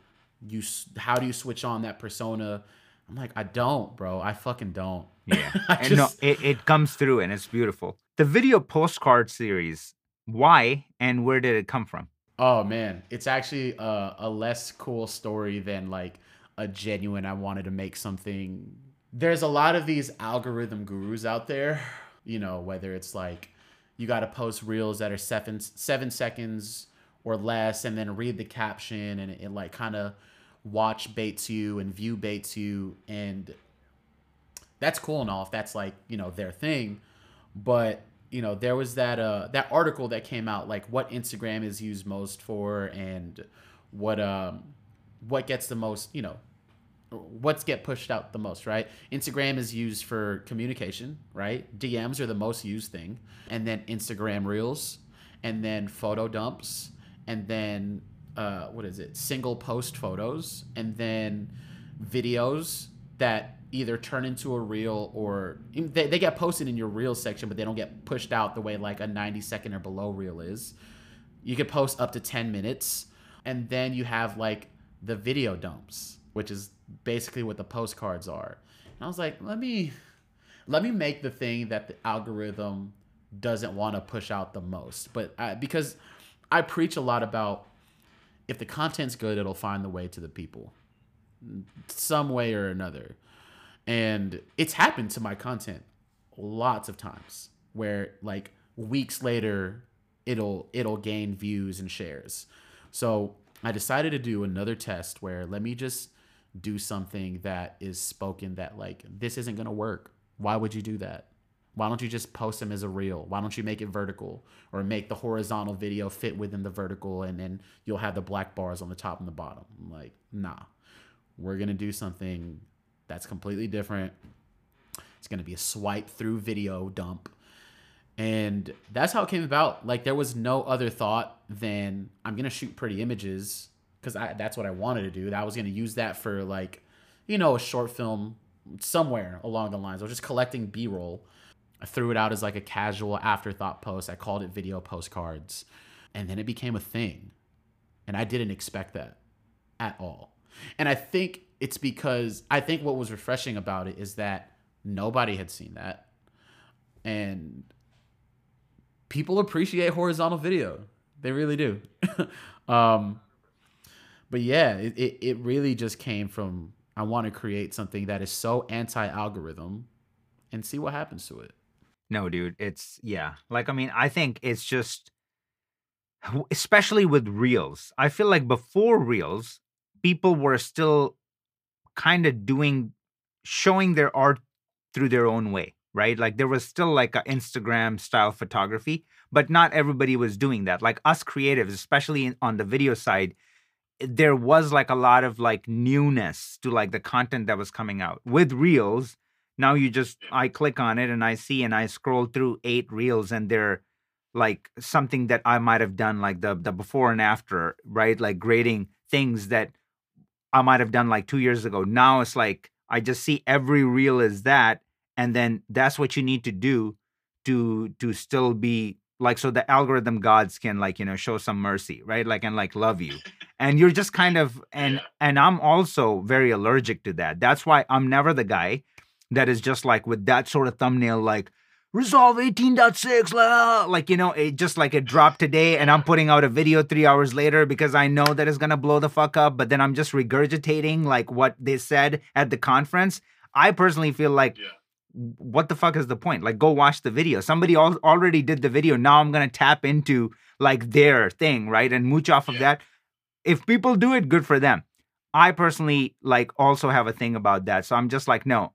you how do you switch on that persona I'm like, I don't, bro. I fucking don't. Yeah. And no, it, it comes through and it's beautiful. The video postcard series, why and where did it come from? Oh man, it's actually a, a less cool story than like a genuine. I wanted to make something. There's a lot of these algorithm gurus out there. You know, whether it's like you got to post reels that are seven seven seconds or less, and then read the caption, and it, it like kind of watch baits you and view baits you, and that's cool and all if that's like you know their thing but you know there was that uh that article that came out like what instagram is used most for and what um what gets the most you know what's get pushed out the most right? Instagram is used for communication right? Dms are the most used thing. And then instagram reels and then photo dumps and then uh what is it? Single post photos and then videos that either turn into a reel or they, they get posted in your reel section but they don't get pushed out the way like a 90 second or below reel is. You could post up to 10 minutes and then you have like the video dumps which is basically what the postcards are. And i was like let me let me make the thing that the algorithm doesn't want to push out the most. But I, because i preach a lot about if the content's good it'll find the way to the people some way or another. And it's happened to my content lots of times where like weeks later it'll it'll gain views and shares. So i decided to do another test where let me just do something that is spoken that like this isn't going to work why would you do that why don't you just post them as a reel why don't you make it vertical or make the horizontal video fit within the vertical and then you'll have the black bars on the top and the bottom I'm like nah we're going to do something that's completely different. It's going to be a swipe through video dump. And that's how it came about. Like there was no other thought than I'm going to shoot pretty images cuz I that's what I wanted to do. I was going to use that for like you know a short film somewhere along the lines. I was just collecting B-roll. I threw it out as like a casual afterthought post. I called it video postcards. And then it became a thing. And I didn't expect that at all. And I think it's because I think what was refreshing about it is that nobody had seen that. And people appreciate horizontal video. They really do. um, but yeah, it, it, it really just came from I want to create something that is so anti algorithm and see what happens to it. No, dude, it's yeah. Like I mean, I think it's just especially with reels. I feel like before reels, people were still kind of doing showing their art through their own way, right? Like there was still like an Instagram style photography, but not everybody was doing that. Like us creatives, especially on the video side, there was like a lot of like newness to like the content that was coming out. With reels, now you just I click on it and I see and I scroll through eight reels and they're like something that I might have done like the the before and after, right? Like grading things that I might have done like 2 years ago. Now it's like I just see every reel is that and then that's what you need to do to to still be like so the algorithm gods can like you know show some mercy right? Like and like love you. And you're just kind of and Yeah. and i'm also very allergic to that. That's why i'm never the guy that is just like with that sort of thumbnail like resolve 18.6 la, like you know it just like it dropped today and i'm putting out a video three hours later because i know that it's gonna blow the fuck up but then i'm just regurgitating like what they said at the conference. I personally feel like Yeah. What the fuck is the point? Like go watch the video. Somebody al- already did the video. Now i'm gonna tap into like their thing right? And mooch off of that. If people do it good for them. I personally like also have a thing about that. So i'm just like no.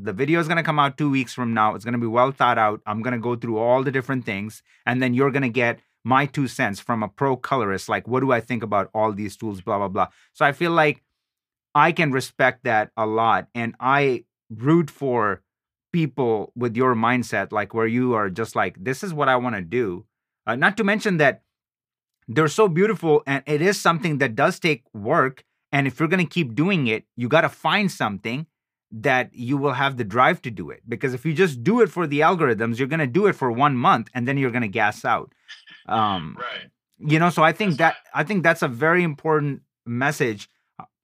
The video is going to come out two weeks from now. It's going to be well thought out. I'm going to go through all the different things. And then you're going to get my two cents from a pro colorist. Like what do i think about all these tools blah blah blah. So i feel like i can respect that a lot. And i root for people with your mindset like where you are just like this is what i want to do uh, not to mention that they're so beautiful and it is something that does take work and if you're going to keep doing it you got to find something that you will have the drive to do it because if you just do it for the algorithms you're going to do it for one month and then you're going to gas out um Right. you know so i think that i think that's a very important message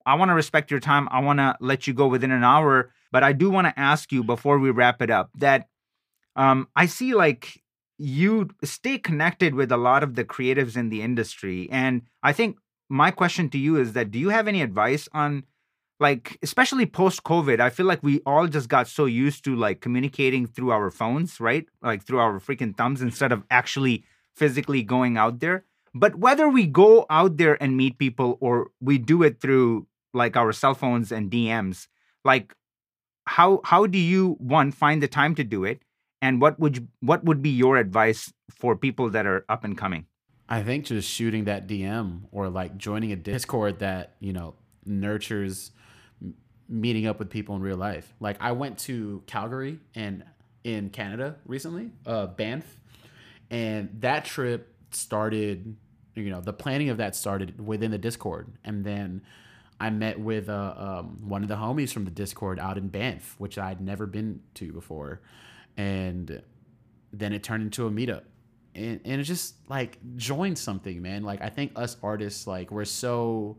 I want to respect your time. I want to let you go within an hour, but I do want to ask you before we wrap it up that um, I see like you stay connected with a lot of the creatives in the industry. And I think my question to you is that do you have any advice on like especially post covid i feel like we all just got so used to like communicating through our phones right like through our freaking thumbs instead of actually physically going out there but whether we go out there and meet people or we do it through like our cell phones and dms like how how do you one find the time to do it and what would you, what would be your advice for people that are up and coming I think just shooting that DM or like joining a Discord that, you know, nurtures meeting up with people in real life. Like I went to Calgary and in Canada recently, uh Banff, and that trip started, you know, the planning of that started within the Discord. And then I met with uh, um, one of the homies from the Discord out in Banff, which I'd never been to before. And then it turned into a meetup. And, and it's just like join something man. Like i think us artists like we're so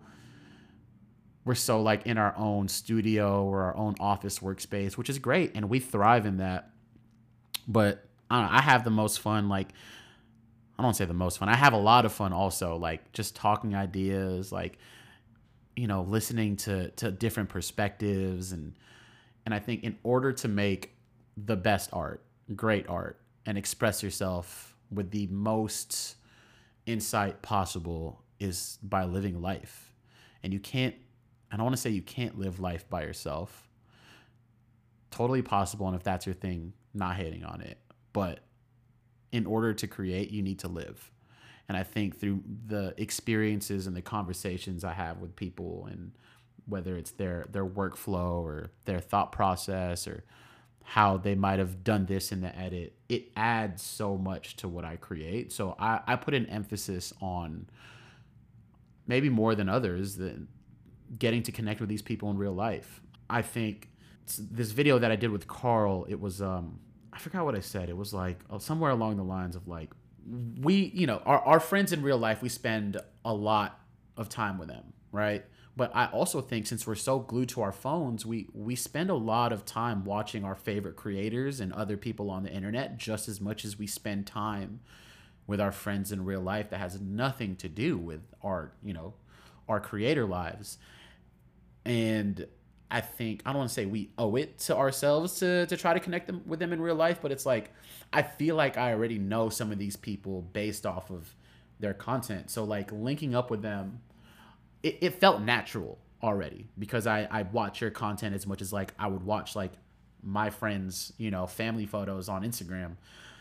we're so like in our own studio or our own office workspace which is great and we thrive in that. But i know, i have the most fun like i don't say the most fun i have a lot of fun also like just talking ideas like you know listening to to different perspectives and and i think in order to make the best art great art and express yourself with the most insight possible is by living life. And you can't, I don't want to say you can't live life by yourself. Totally possible. And if that's your thing, not hating on it. But in order to create, you need to live. And I think through the experiences and the conversations I have with people and whether it's their their workflow or their thought process or how they might have done this in the edit, it adds so much to what I create. So I, I put an emphasis on maybe more than others than getting to connect with these people in real life. I think this video that I did with Carl, it was um I forgot what I said. It was like uh, somewhere along the lines of like we, you know, our, our friends in real life, we spend a lot of time with them, right? But I also think since we're so glued to our phones, we we spend a lot of time watching our favorite creators and other people on the internet just as much as we spend time with our friends in real life that has nothing to do with our, you know, our creator lives. And I think I don't want to say we owe it to ourselves to to try to connect them with them in real life, but it's like I feel like I already know some of these people based off of their content. So like linking up with them it, it felt natural already because I, I watch your content as much as like I would watch like my friends, you know, family photos on Instagram.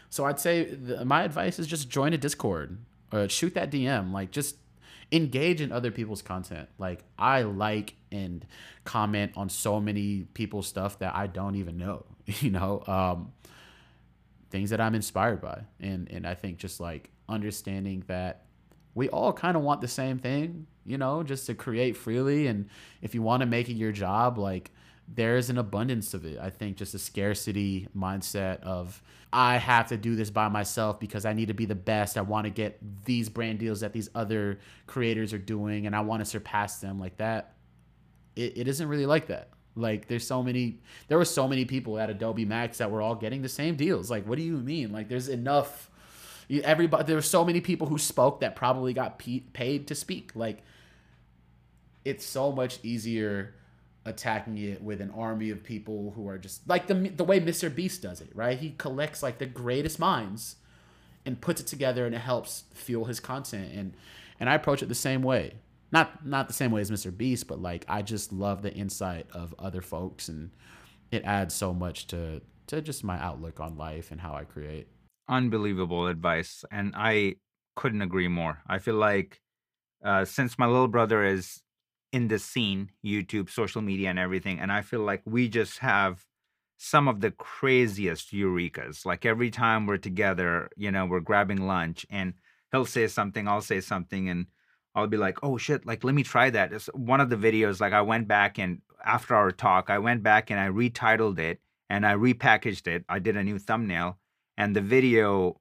So I'd say the, my advice is just join a Discord or shoot that DM. Like just engage in other people's content. Like I like and comment on so many people's stuff that I don't even know, you know, um, things that I'm inspired by. And, and I think just like understanding that we all kind of want the same thing you know, just to create freely. And if you want to make it your job, like there's an abundance of it. I think just a scarcity mindset of I have to do this by myself because I need to be the best. I want to get these brand deals that these other creators are doing and I want to surpass them like that. It, it isn't really like that. Like there's so many there were so many people at Adobe Max that were all getting the same deals. Like what do you mean? Like there's enough everybody there were so many people who spoke that probably got paid to speak. Like it's so much easier attacking it with an army of people who are just like the the way Mr. Beast does it, right? He collects like the greatest minds and puts it together and it helps fuel his content and and I approach it the same way. Not not the same way as Mr. Beast, but like I just love the insight of other folks and it adds so much to to just my outlook on life and how I create. Unbelievable advice and I couldn't agree more. I feel like uh, since my little brother is in the scene, YouTube, social media, and everything. And I feel like we just have some of the craziest eurekas. Like every time we're together, you know, we're grabbing lunch and he'll say something, I'll say something, and I'll be like, oh shit, like let me try that. It's one of the videos, like I went back and after our talk, I went back and I retitled it and I repackaged it. I did a new thumbnail. And the video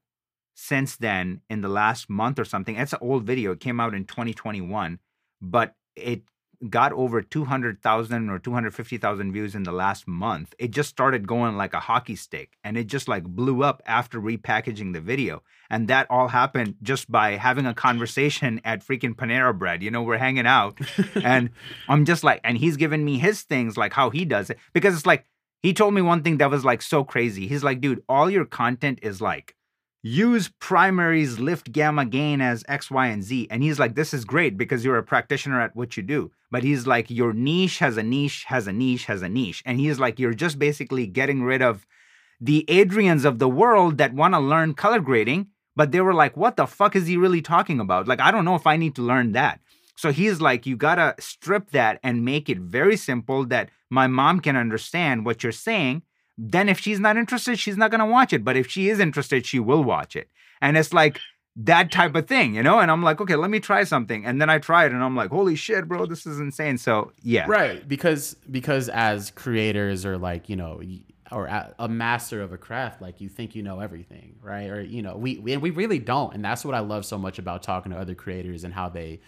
since then, in the last month or something, it's an old video. It came out in 2021, but it got over 200,000 or 250,000 views in the last month. It just started going like a hockey stick and it just like blew up after repackaging the video. And that all happened just by having a conversation at freaking Panera Bread. You know, we're hanging out and I'm just like, and he's giving me his things, like how he does it. Because it's like, he told me one thing that was like so crazy. He's like, dude, all your content is like, use primaries lift gamma gain as X, Y, and Z. And he's like, this is great because you're a practitioner at what you do. But he's like, your niche has a niche, has a niche, has a niche. And he's like, you're just basically getting rid of the Adrians of the world that want to learn color grading. But they were like, what the fuck is he really talking about? Like, I don't know if I need to learn that. So he's like, you gotta strip that and make it very simple that my mom can understand what you're saying then if she's not interested, she's not going to watch it. But if she is interested, she will watch it. And it's like that type of thing, you know? And I'm like, okay, let me try something. And then I try it and I'm like, holy shit, bro, this is insane. So yeah. Right. Because, because as creators or like, you know, or a master of a craft, like you think you know everything, right? Or, you know, we, we, we really don't. And that's what I love so much about talking to other creators and how they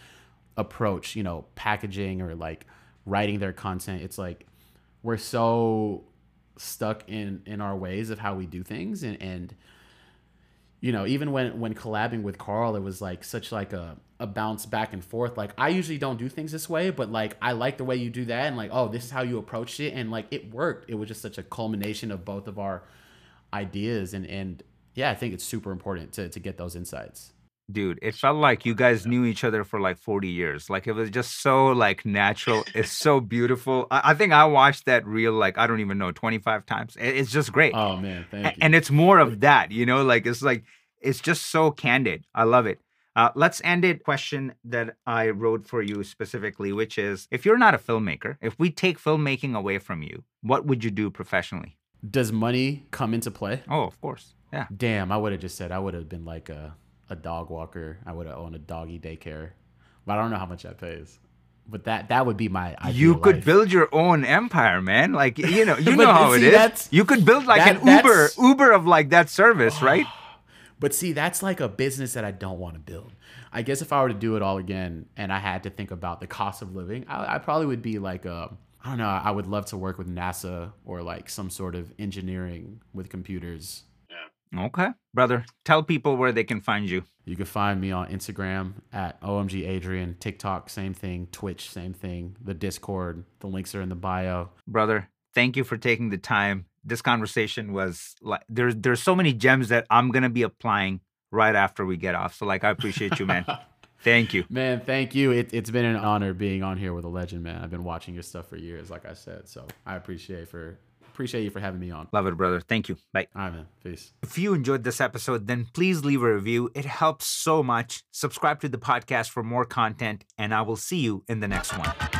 approach, you know, packaging or like writing their content. It's like, we're so stuck in in our ways of how we do things. And and you know even when when collabing with carl it was like such like a a bounce back and forth. Like i usually don't do things this way but like i like the way you do that. And like oh this is how you approached it. And like it worked. It was just such a culmination of both of our ideas. And and yeah i think it's super important to to get those insights dude it felt like you guys knew each other for like 40 years. Like it was just so like natural. It's so beautiful. I, I, think i watched that reel like i don't even know 25 times. It's just great. Oh man thank you. and it's more of that you know? Like it's like it's just so candid. I love it. Uh, let's end it. Question that i wrote for you specifically which is if you're not a filmmaker if we take filmmaking away from you what would you do professionally? Does money come into play? Oh of course. Yeah. Damn i would have just said i would have been like a a dog walker. I would have owned a doggy daycare, but I don't know how much that pays. But that that would be my. You could life. build your own empire, man. Like you know, you know how see, it is. You could build like that, an Uber, Uber of like that service, right? But see, that's like a business that I don't want to build. I guess if I were to do it all again and I had to think about the cost of living, I, I probably would be like a. I don't know. I would love to work with NASA or like some sort of engineering with computers Okay. Brother, tell people where they can find you. You can find me on Instagram at OMG Adrian, TikTok, same thing, Twitch, same thing, the Discord, the links are in the bio. Brother, thank you for taking the time. This conversation was like there's there's so many gems that I'm gonna be applying right after we get off. So like I appreciate you, man. thank you. Man, thank you. It, it's been an honor being on here with a legend, man. I've been watching your stuff for years, like I said. So I appreciate for appreciate you for having me on. Love it, brother. Thank you. Bye. All right, man. Peace. If you enjoyed this episode, then please leave a review. It helps so much. Subscribe to the podcast for more content, and I will see you in the next one.